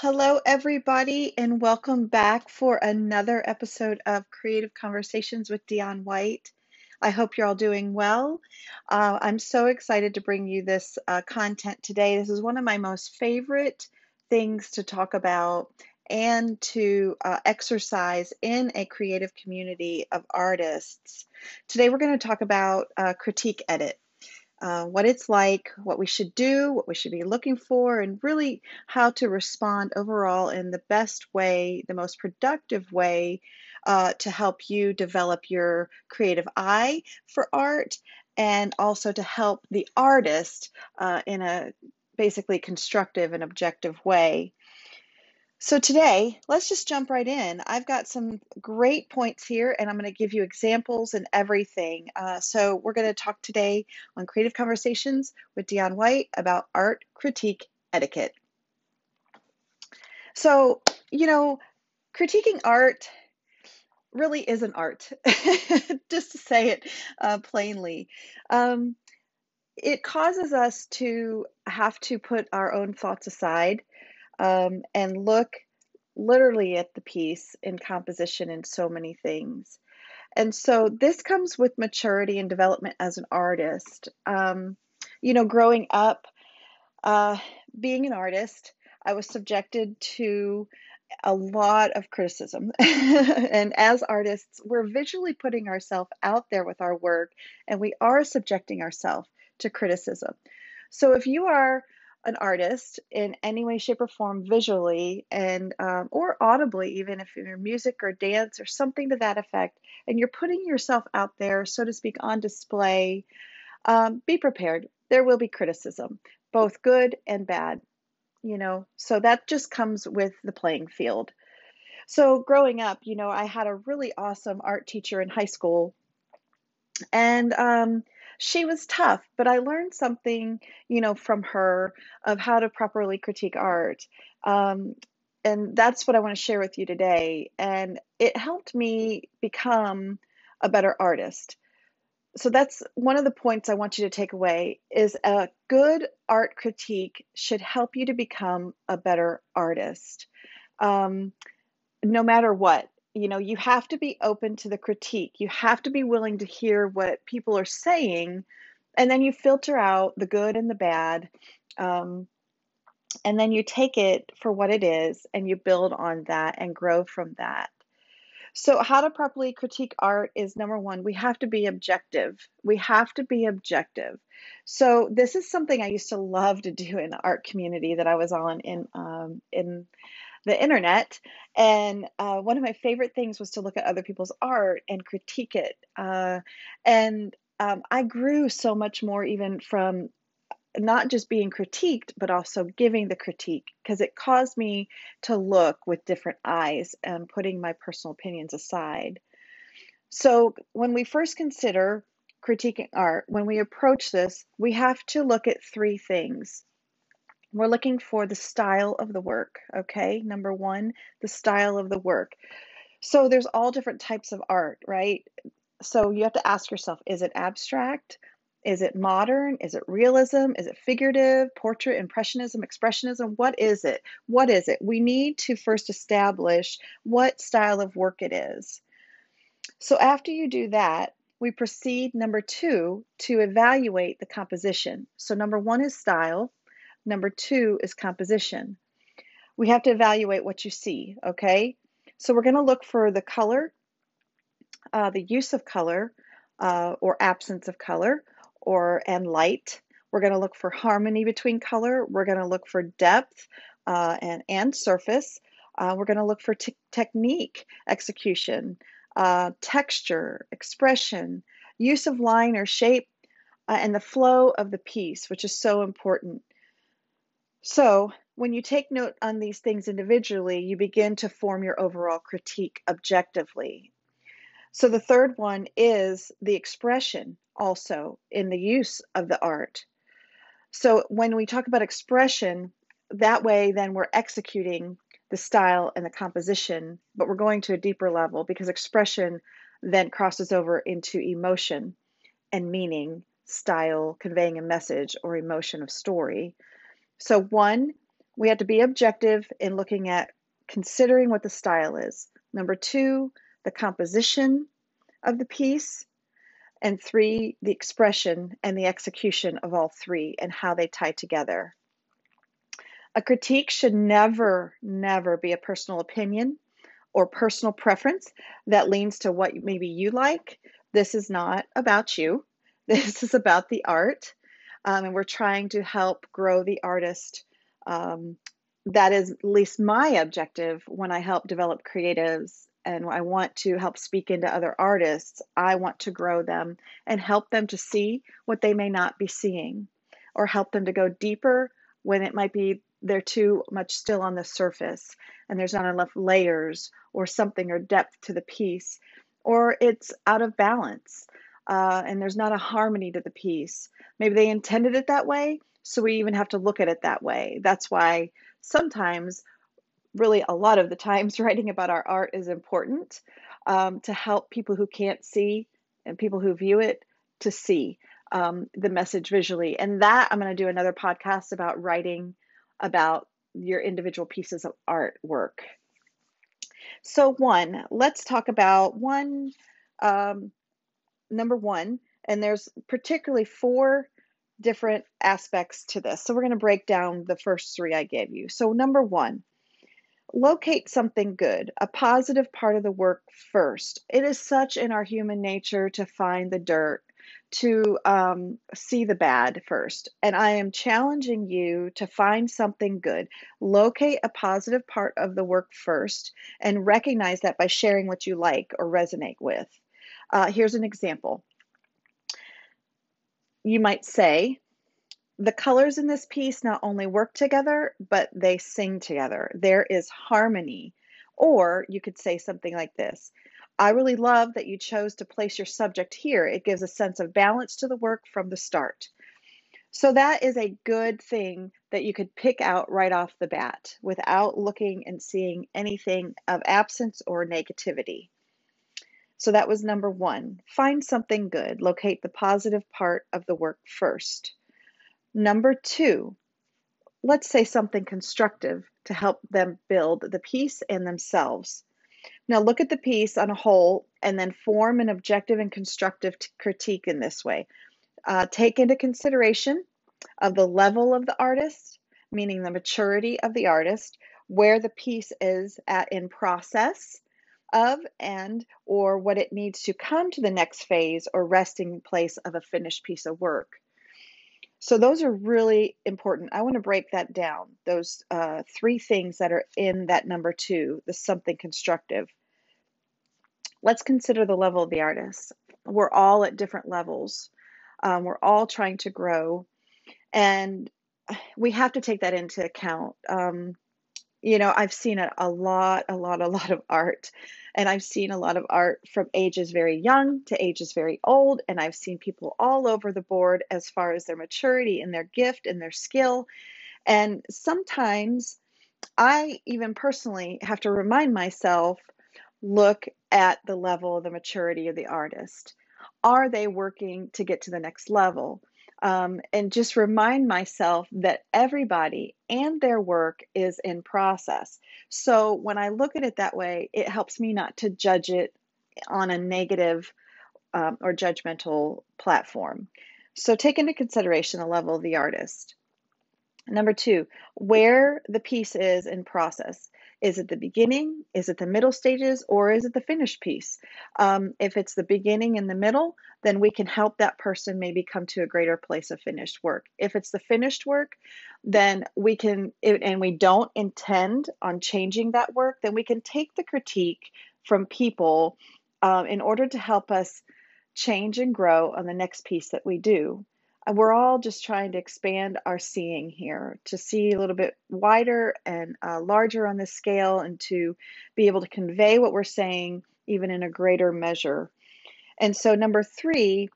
hello everybody, and welcome back for another episode of Creative Conversations with Dionne White. I hope you're all doing well. Uh, I'm so excited to bring you this uh, content today. This is one of my most favorite things to talk about and to uh, exercise in a creative community of artists. Today, we're going to talk about uh, critique edit uh, what it's like, what we should do, what we should be looking for, and really how to respond overall in the best way, the most productive way uh, to help you develop your creative eye for art and also to help the artist uh, in a basically constructive and objective way. So today, let's just jump right in. I've got some great points here, and I'm going to give you examples and everything. Uh, so we're going to talk today on Creative Conversations with Dionne White about art critique etiquette. So, you know, critiquing art really is an art, just to say it uh, plainly. Um, it causes us to have to put our own thoughts aside um, and look literally at the piece in composition and so many things. And so this comes with maturity and development as an artist. Um, you know, growing up, uh, being an artist, I was subjected to a lot of criticism. and as artists, we're visually putting ourselves out there with our work and we are subjecting ourselves to criticism. So if you are an artist in any way, shape, or form visually and um, or audibly, even if you're music or dance or something to that effect, and you're putting yourself out there, so to speak, on display, um, be prepared. There will be criticism, both good and bad. You know, so that just comes with the playing field. So growing up, you know, I had a really awesome art teacher in high school, and um, she was tough, but I learned something, you know, from her of how to properly critique art. Um, and that's what I want to share with you today. And it helped me become a better artist. So that's one of the points I want you to take away is a good art critique should help you to become a better artist. Um, no matter what, you know you have to be open to the critique. You have to be willing to hear what people are saying and then you filter out the good and the bad um, and then you take it for what it is and you build on that and grow from that. So how to properly critique art is number one we have to be objective. We have to be objective. So this is something i used to love to do in the art community that i was on in um, in the internet. And uh, one of my favorite things was to look at other people's art and critique it. Uh, and um, I grew so much more even from not just being critiqued, but also giving the critique because it caused me to look with different eyes and putting my personal opinions aside. So, when we first consider critiquing art, when we approach this, we have to look at three things. We're looking for the style of the work, okay? Number one, the style of the work. So there's all different types of art, right? So you have to ask yourself is it abstract? Is it modern? Is it realism? Is it figurative? Portrait, impressionism, expressionism? What is it? What is it? We need to first establish what style of work it is. So after you do that, we proceed, number two, to evaluate the composition. So, number one is style, Number two is composition. We have to evaluate what you see, okay? So we're going to look for the color, uh, the use of color uh, or absence of color or and light. We're going to look for harmony between color. We're going to look for depth uh, and, and surface. Uh, we're going to look for technique, execution, uh, texture, expression, use of line or shape, uh, and the flow of the piece, which is so important. So, when you take note on these things individually, you begin to form your overall critique objectively. So, the third one is the expression also in the use of the art. So, when we talk about expression, that way then we're executing the style and the composition, but we're going to a deeper level because expression then crosses over into emotion and meaning, style, conveying a message or emotion of story. So, one, we have to be objective in looking at considering what the style is. Number two, the composition of the piece. And three, the expression and the execution of all three and how they tie together. A critique should never, never be a personal opinion or personal preference that leans to what maybe you like. This is not about you. This is about the art. Um, and we're trying to help grow the artist. Um, that is at least my objective when I help develop creatives and I want to help speak into other artists. I want to grow them and help them to see what they may not be seeing or help them to go deeper when it might be they're too much still on the surface and there's not enough layers or something or depth to the piece or it's out of balance uh, and there's not a harmony to the piece. Maybe they intended it that way so we even have to look at it that way. That's why sometimes really a lot of the times writing about our art is important um, to help people who can't see and people who view it to see um, the message visually. And that i'm going to do another podcast about writing about your individual pieces of artwork. So, one, let's talk about one, um, number one, and there's particularly four different aspects to this. So, we're going to break down the first three I gave you. So, number one, locate something good, a positive part of the work first. It is such in our human nature to find the dirt to um, see the bad first. And I am challenging you to find something good. Locate a positive part of the work first and recognize that by sharing what you like or resonate with. Uh, here's an example. You might say, the colors in this piece not only work together, but they sing together. There is harmony. Or you could say something like this I really love that you chose to place your subject here. It gives a sense of balance to the work from the start. So, that is a good thing that you could pick out right off the bat without looking and seeing anything of absence or negativity. So, that was number one. Find something good, locate the positive part of the work first. Number two, let's say something constructive to help them build the piece and themselves. Now look at the piece on a whole and then form an objective and constructive critique in this way. Uh, take into consideration of the level of the artist, meaning the maturity of the artist, where the piece is at in process of and or what it needs to come to the next phase or resting place of a finished piece of work. So those are really important. I want to break that down. Those uh, three things that are in that number two, the something constructive. Let's consider the level of the artist. We're all at different levels. Um, we're all trying to grow, and we have to take that into account. Um, you know, I've seen a, a lot, a lot, a lot of art, and I've seen a lot of art from ages very young to ages very old, and I've seen people all over the board as far as their maturity and their gift and their skill. And sometimes I even personally have to remind myself look at the level of the maturity of the artist. Are they working to get to the next level? Um, and just remind myself that everybody and their work is in process. So when I look at it that way, it helps me not to judge it on a negative um, or judgmental platform. So take into consideration the level of the artist. Number two, where the piece is in process. Is it the beginning? Is it the middle stages? Or is it the finished piece? Um, if it's the beginning and the middle, then we can help that person maybe come to a greater place of finished work. If it's the finished work, then we can, and we don't intend on changing that work, then we can take the critique from people um, in order to help us change and grow on the next piece that we do we're all just trying to expand our seeing here to see a little bit wider and uh, larger on the scale and to be able to convey what we're saying even in a greater measure. And so, number three,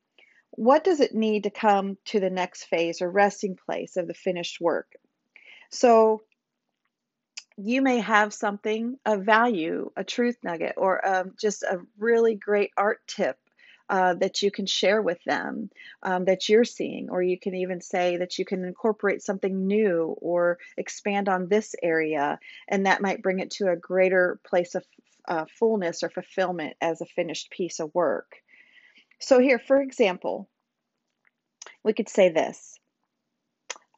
what does it need to come to the next phase or resting place of the finished work? So, you may have something of value, a truth nugget, or um, just a really great art tip uh, that you can share with them um, that you're seeing, or you can even say that you can incorporate something new or expand on this area, and that might bring it to a greater place of uh, fullness or fulfillment as a finished piece of work. So, here, for example, we could say this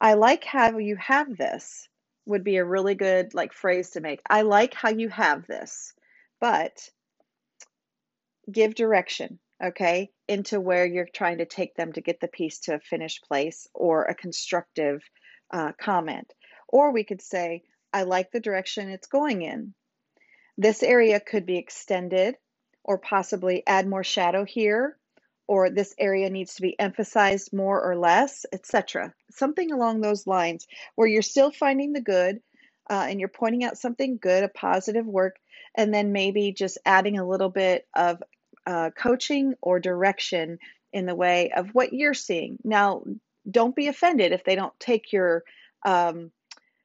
I like how you have this, would be a really good like phrase to make. I like how you have this, but give direction, okay, into where you're trying to take them to get the piece to a finished place or a constructive uh, comment. Or we could say, I like the direction it's going in. This area could be extended or possibly add more shadow here, or this area needs to be emphasized more or less, etc. Something along those lines where you're still finding the good uh, and you're pointing out something good, a positive work, and then maybe just adding a little bit of uh, coaching or direction in the way of what you're seeing. Now, don't be offended if they don't take your um,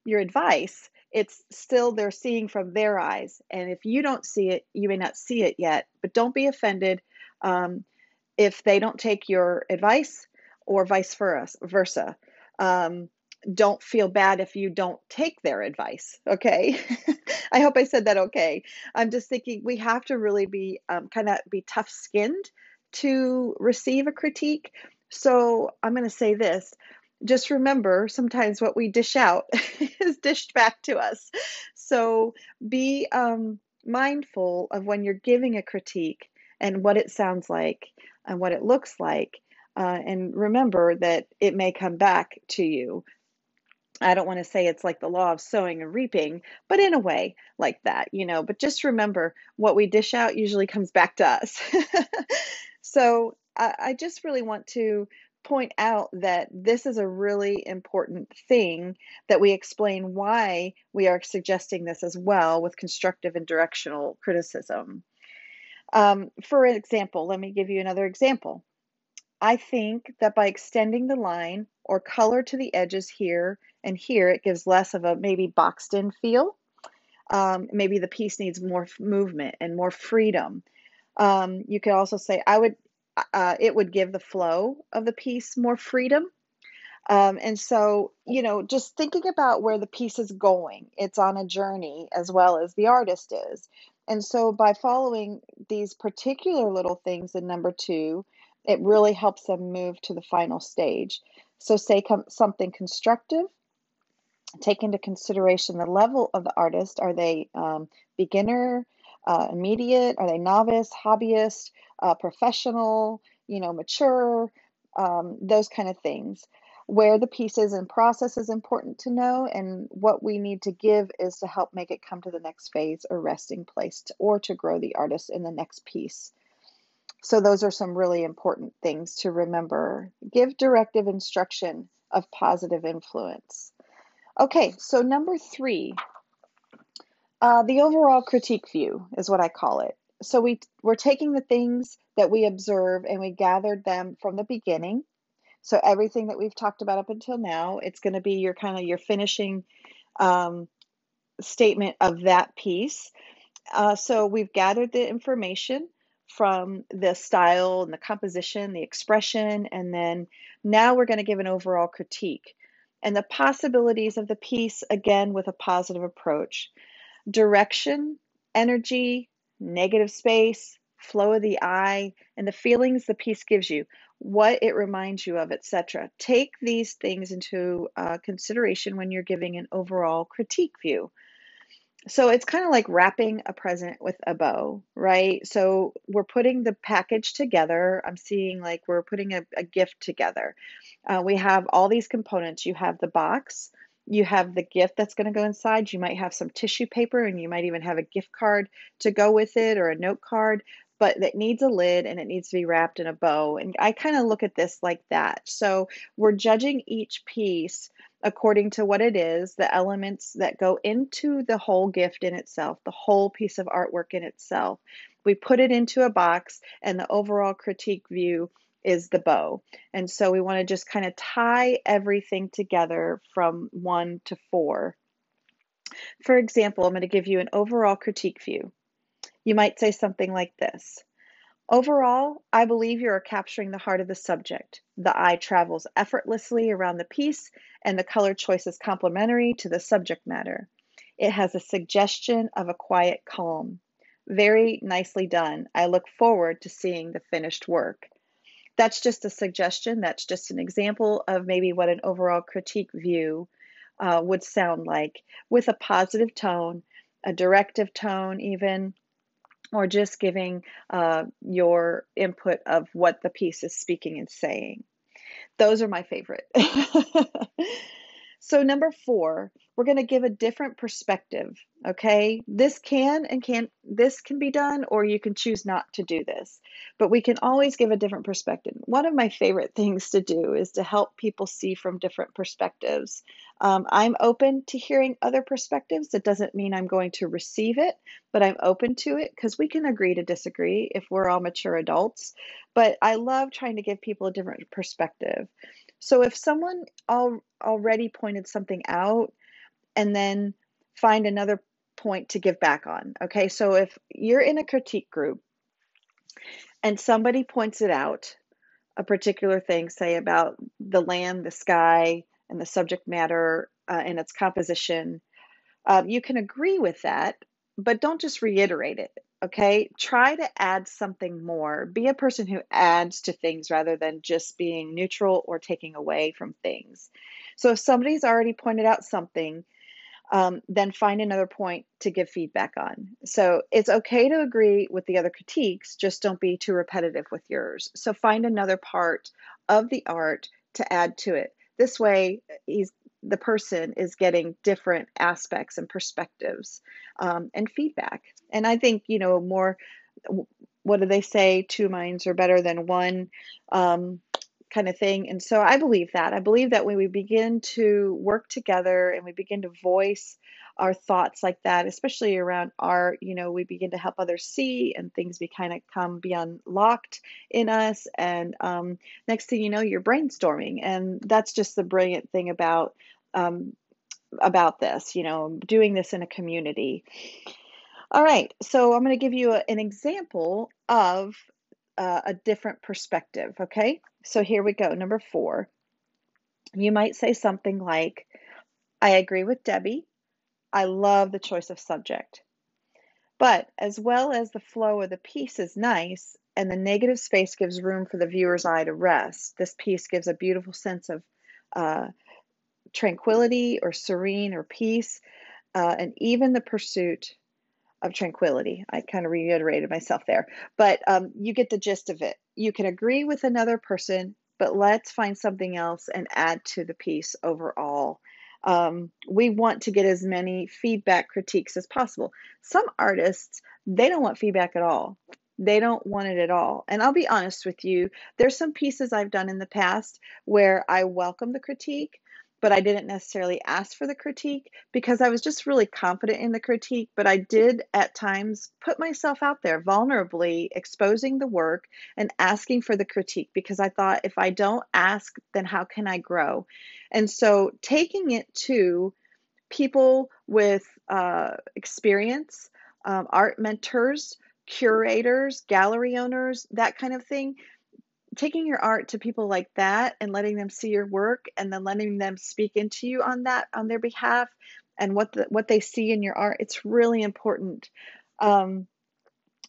your advice. It's still they're seeing from their eyes, and if you don't see it, you may not see it yet. But don't be offended um, if they don't take your advice, or vice versa. Um, don't feel bad if you don't take their advice. Okay. I hope I said that okay. I'm just thinking we have to really be um, kind of be tough skinned to receive a critique. So I'm going to say this just remember sometimes what we dish out is dished back to us. So be um, mindful of when you're giving a critique and what it sounds like and what it looks like. Uh, and remember that it may come back to you I don't want to say it's like the law of sowing and reaping, but in a way like that, you know. But just remember what we dish out usually comes back to us. so I, I, just really want to point out that this is a really important thing that we explain why we are suggesting this as well with constructive and directional criticism. Um, for example, let me give you another example. I think that by extending the line or color to the edges here and here, it gives less of a maybe boxed in feel. Um, maybe the piece needs more movement and more freedom. Um, you could also say, I would, uh, it would give the flow of the piece more freedom. Um, and so, you know, just thinking about where the piece is going, it's on a journey as well as the artist is. And so, by following these particular little things in number two, it really helps them move to the final stage. So, say com- something constructive, take into consideration the level of the artist. Are they um, beginner, uh, immediate? Are they novice, hobbyist, uh, professional, you know, mature? Um, those kind of things. Where the pieces and process is important to know, and what we need to give is to help make it come to the next phase or resting place, to, or to grow the artist in the next piece. So, those are some really important things to remember. Give directive instruction of positive influence. Okay, so number three, uh, the overall critique view is what I call it. So, we, we're taking the things that we observe and we gathered them from the beginning. So, everything that we've talked about up until now, it's going to be your kind of your finishing um, statement of that piece. Uh, so, we've gathered the information from the style and the composition, the expression, and then now we're going to give an overall critique and the possibilities of the piece again with a positive approach. Direction, energy, negative space, flow of the eye, and the feelings the piece gives you, what it reminds you of, etc. Take these things into uh, consideration when you're giving an overall critique view so it's kind of like wrapping a present with a bow, right? So we're putting the package together. I'm seeing like we're putting a, a gift together. Uh, we have all these components. You have the box, you have the gift that's going to go inside. You might have some tissue paper, and you might even have a gift card to go with it or a note card but it needs a lid and it needs to be wrapped in a bow. And I kind of look at this like that. So we're judging each piece according to what it is, the elements that go into the whole gift in itself, the whole piece of artwork in itself. We put it into a box, and the overall critique view is the bow. And so we want to just kind of tie everything together from one to four. For example, I'm going to give you an overall critique view. You might say something like this Overall, I believe you are capturing the heart of the subject. The eye travels effortlessly around the piece, and the color choice is complementary to the subject matter. It has a suggestion of a quiet calm. Very nicely done. I look forward to seeing the finished work. That's just a suggestion. That's just an example of maybe what an overall critique view uh, would sound like with a positive tone, a directive tone, even, or just giving uh, your input of what the piece is speaking and saying. Those are my favorite. So number four, we're going to give a different perspective. Okay, this can and can this can be done, or you can choose not to do this. But we can always give a different perspective. One of my favorite things to do is to help people see from different perspectives. Um, I'm open to hearing other perspectives. It doesn't mean I'm going to receive it, but I'm open to it because we can agree to disagree if we're all mature adults. But I love trying to give people a different perspective. So if someone al- already pointed something out and then find another point to give back on, okay? So if you're in a critique group and somebody points it out, a particular thing, say about the land, the sky, and the subject matter uh, and its composition, um, you can agree with that, but don't just reiterate it. Okay, try to add something more. Be a person who adds to things rather than just being neutral or taking away from things. So if somebody's already pointed out something, um, then find another point to give feedback on. So it's okay to agree with the other critiques, just don't be too repetitive with yours. So find another part of the art to add to it. This way, he's the person is getting different aspects and perspectives um, and feedback. And I think, you know, more, what do they say? Two minds are better than one. Um, kind of thing. And so I believe that. I believe that when we begin to work together and we begin to voice our thoughts like that, especially around art, you know, we begin to help others see and things be kind of come be unlocked in us. And um, next thing you know, you're brainstorming. And that's just the brilliant thing about um, about this, you know, doing this in a community. All right, so I'm going to give you a, an example of uh, a different perspective, okay? So here we go. Number four. You might say something like, I agree with Debbie. I love the choice of subject. But as well as the flow of the piece is nice, and the negative space gives room for the viewer's eye to rest, this piece gives a beautiful sense of uh, tranquility or serene or peace, uh, and even the pursuit of tranquility. I kind of reiterated myself there, but um, you get the gist of it. You can agree with another person, but let's find something else and add to the piece overall. Um, we want to get as many feedback critiques as possible. Some artists, they don't want feedback at all. They don't want it at all. And I'll be honest with you, there's some pieces I've done in the past where I welcome the critique, but I didn't necessarily ask for the critique because I was just really confident in the critique. But I did at times put myself out there vulnerably, exposing the work and asking for the critique because I thought if I don't ask, then how can I grow? And so taking it to people with uh, experience, um, art mentors, curators, gallery owners, that kind of thing, taking your art to people like that and letting them see your work and then letting them speak into you on that on their behalf and what the, what they see in your art it's really important. Um,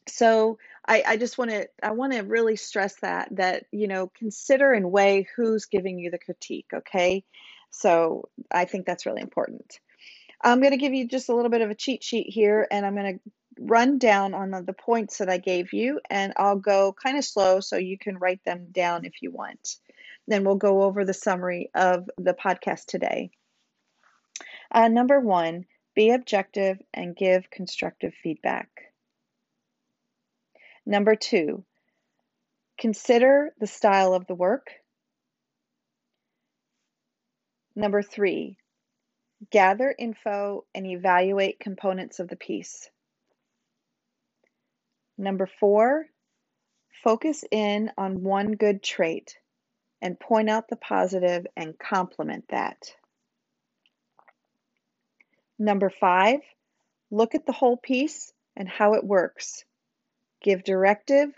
so I, I just want to I want to really stress that that you know consider and weigh who's giving you the critique okay? So I think that's really important. I'm going to give you just a little bit of a cheat sheet here and I'm going to run down on the points that I gave you, and I'll go kind of slow so you can write them down if you want. Then we'll go over the summary of the podcast today. Uh, number one, be objective and give constructive feedback. Number two, consider the style of the work. Number three, gather info and evaluate components of the piece. Number four, focus in on one good trait and point out the positive and compliment that. Number five, look at the whole piece and how it works. Give directive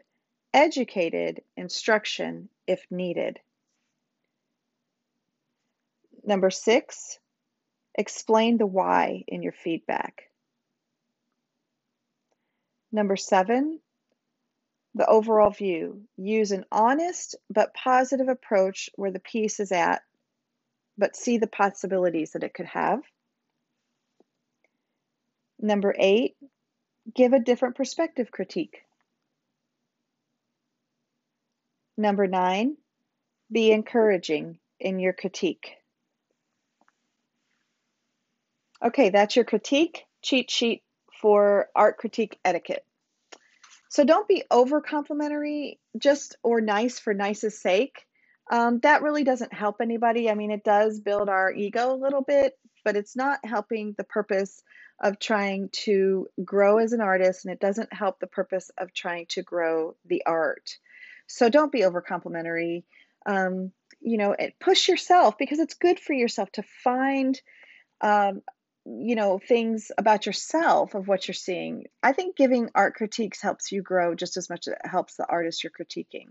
educated instruction if needed. Number six, explain the why in your feedback. Number seven, the overall view. Use an honest but positive approach where the piece is at, but see the possibilities that it could have. Number eight, give a different perspective critique. Number nine, be encouraging in your critique. Okay, that's your critique cheat sheet for art critique etiquette. So don't be over complimentary just or nice for nice's sake. Um, that really doesn't help anybody. I mean, it does build our ego a little bit, but it's not helping the purpose of trying to grow as an artist, and it doesn't help the purpose of trying to grow the art. So don't be over complimentary. Um, you know, push yourself because it's good for yourself to find um, you know things about yourself of what you're seeing i think giving art critiques helps you grow just as much as it helps the artist you're critiquing.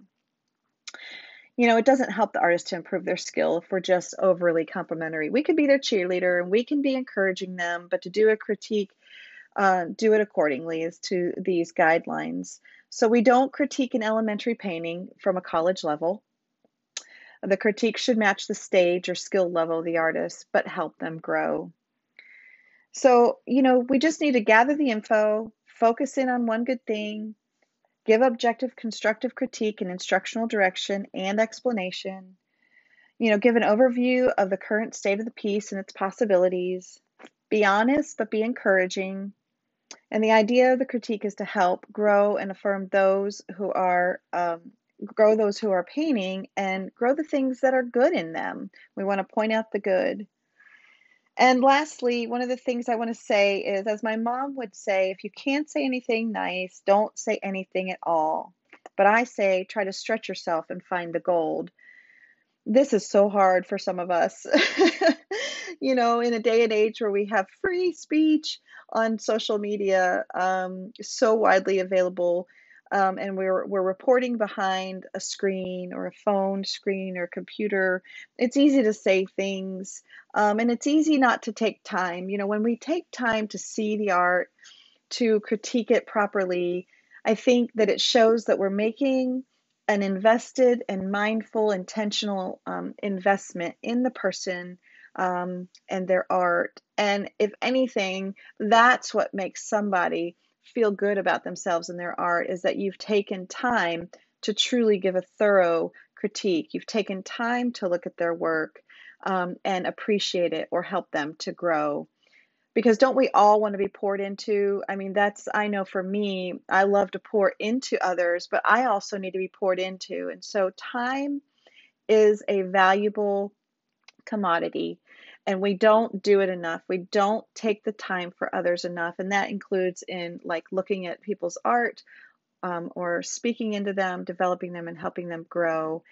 You know it doesn't help the artist to improve their skill if we're just overly complimentary. We could be their cheerleader and we can be encouraging them but to do a critique uh, do it accordingly as to these guidelines. So we don't critique an elementary painting from a college level. The critique should match the stage or skill level of the artist but help them grow so, you know, we just need to gather the info, focus in on one good thing, give objective constructive critique and instructional direction and explanation. You know, give an overview of the current state of the piece and its possibilities. Be honest, but be encouraging. And the idea of the critique is to help grow and affirm those who are um, grow those who are painting and grow the things that are good in them. We want to point out the good. And lastly, one of the things I want to say is as my mom would say, if you can't say anything nice, don't say anything at all. But I say, try to stretch yourself and find the gold. This is so hard for some of us. you know, in a day and age where we have free speech on social media, um, so widely available um, and we're we're reporting behind a screen or a phone screen or computer. It's easy to say things, um, and it's easy not to take time. You know, when we take time to see the art, to critique it properly, I think that it shows that we're making an invested and mindful, intentional um, investment in the person um, and their art. And if anything, that's what makes somebody feel good about themselves and their art is that you've taken time to truly give a thorough critique. You've taken time to look at their work um, and appreciate it or help them to grow. Because don't we all want to be poured into? I mean, that's, I know for me, I love to pour into others, but I also need to be poured into. And so time is a valuable commodity and we don't do it enough. We don't take the time for others enough, and that includes in like looking at people's art um, or speaking into them, developing them, and helping them grow.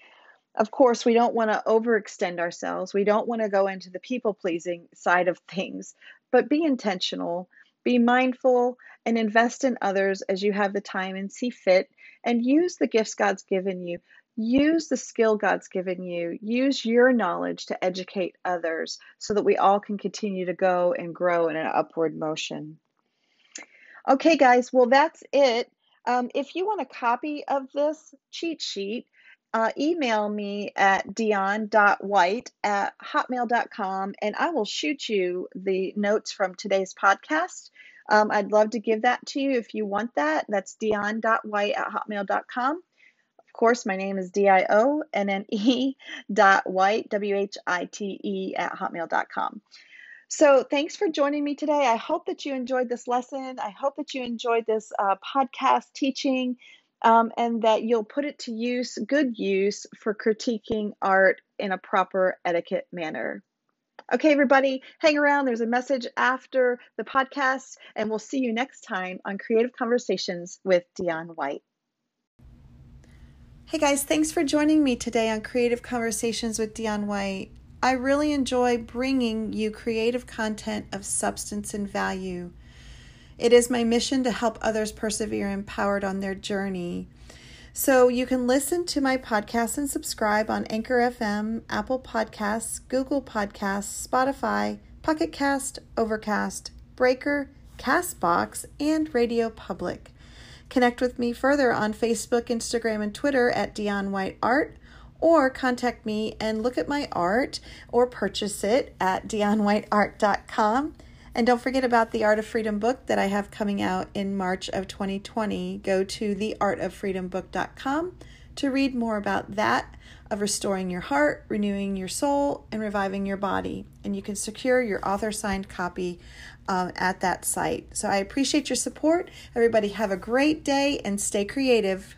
Of course, we don't want to overextend ourselves. We don't want to go into the people pleasing side of things, but be intentional, be mindful, and invest in others as you have the time and see fit, and use the gifts God's given you Use the skill God's given you. Use your knowledge to educate others so that we all can continue to go and grow in an upward motion. Okay, guys, well, that's it. Um, if you want a copy of this cheat sheet, uh, email me at dionne.white at hotmail.com and I will shoot you the notes from today's podcast. Um, I'd love to give that to you if you want that. That's dionne.white at hotmail.com course, my name is D-I-O-N-N-E dot white, W-H-I-T-E at hotmail.com. So thanks for joining me today. I hope that you enjoyed this lesson. I hope that you enjoyed this uh, podcast teaching um, and that you'll put it to use, good use, for critiquing art in a proper etiquette manner. Okay, everybody, hang around. There's a message after the podcast, and we'll see you next time on Creative Conversations with Dionne White. Hey guys, thanks for joining me today on Creative Conversations with Dionne White. I really enjoy bringing you creative content of substance and value. It is my mission to help others persevere empowered on their journey. So you can listen to my podcast and subscribe on Anchor FM, Apple Podcasts, Google Podcasts, Spotify, Pocket Cast, Overcast, Breaker, Castbox, and Radio Public. Connect with me further on Facebook, Instagram, and Twitter at Dionne White Art, or contact me and look at my art or purchase it at dionnewhiteart.com. And don't forget about the Art of Freedom book that I have coming out in March of 2020. Go to theartoffreedombook.com to read more about that of restoring your heart, renewing your soul, and reviving your body. And you can secure your author signed copy um, at that site. So I appreciate your support. Everybody, have a great day and stay creative.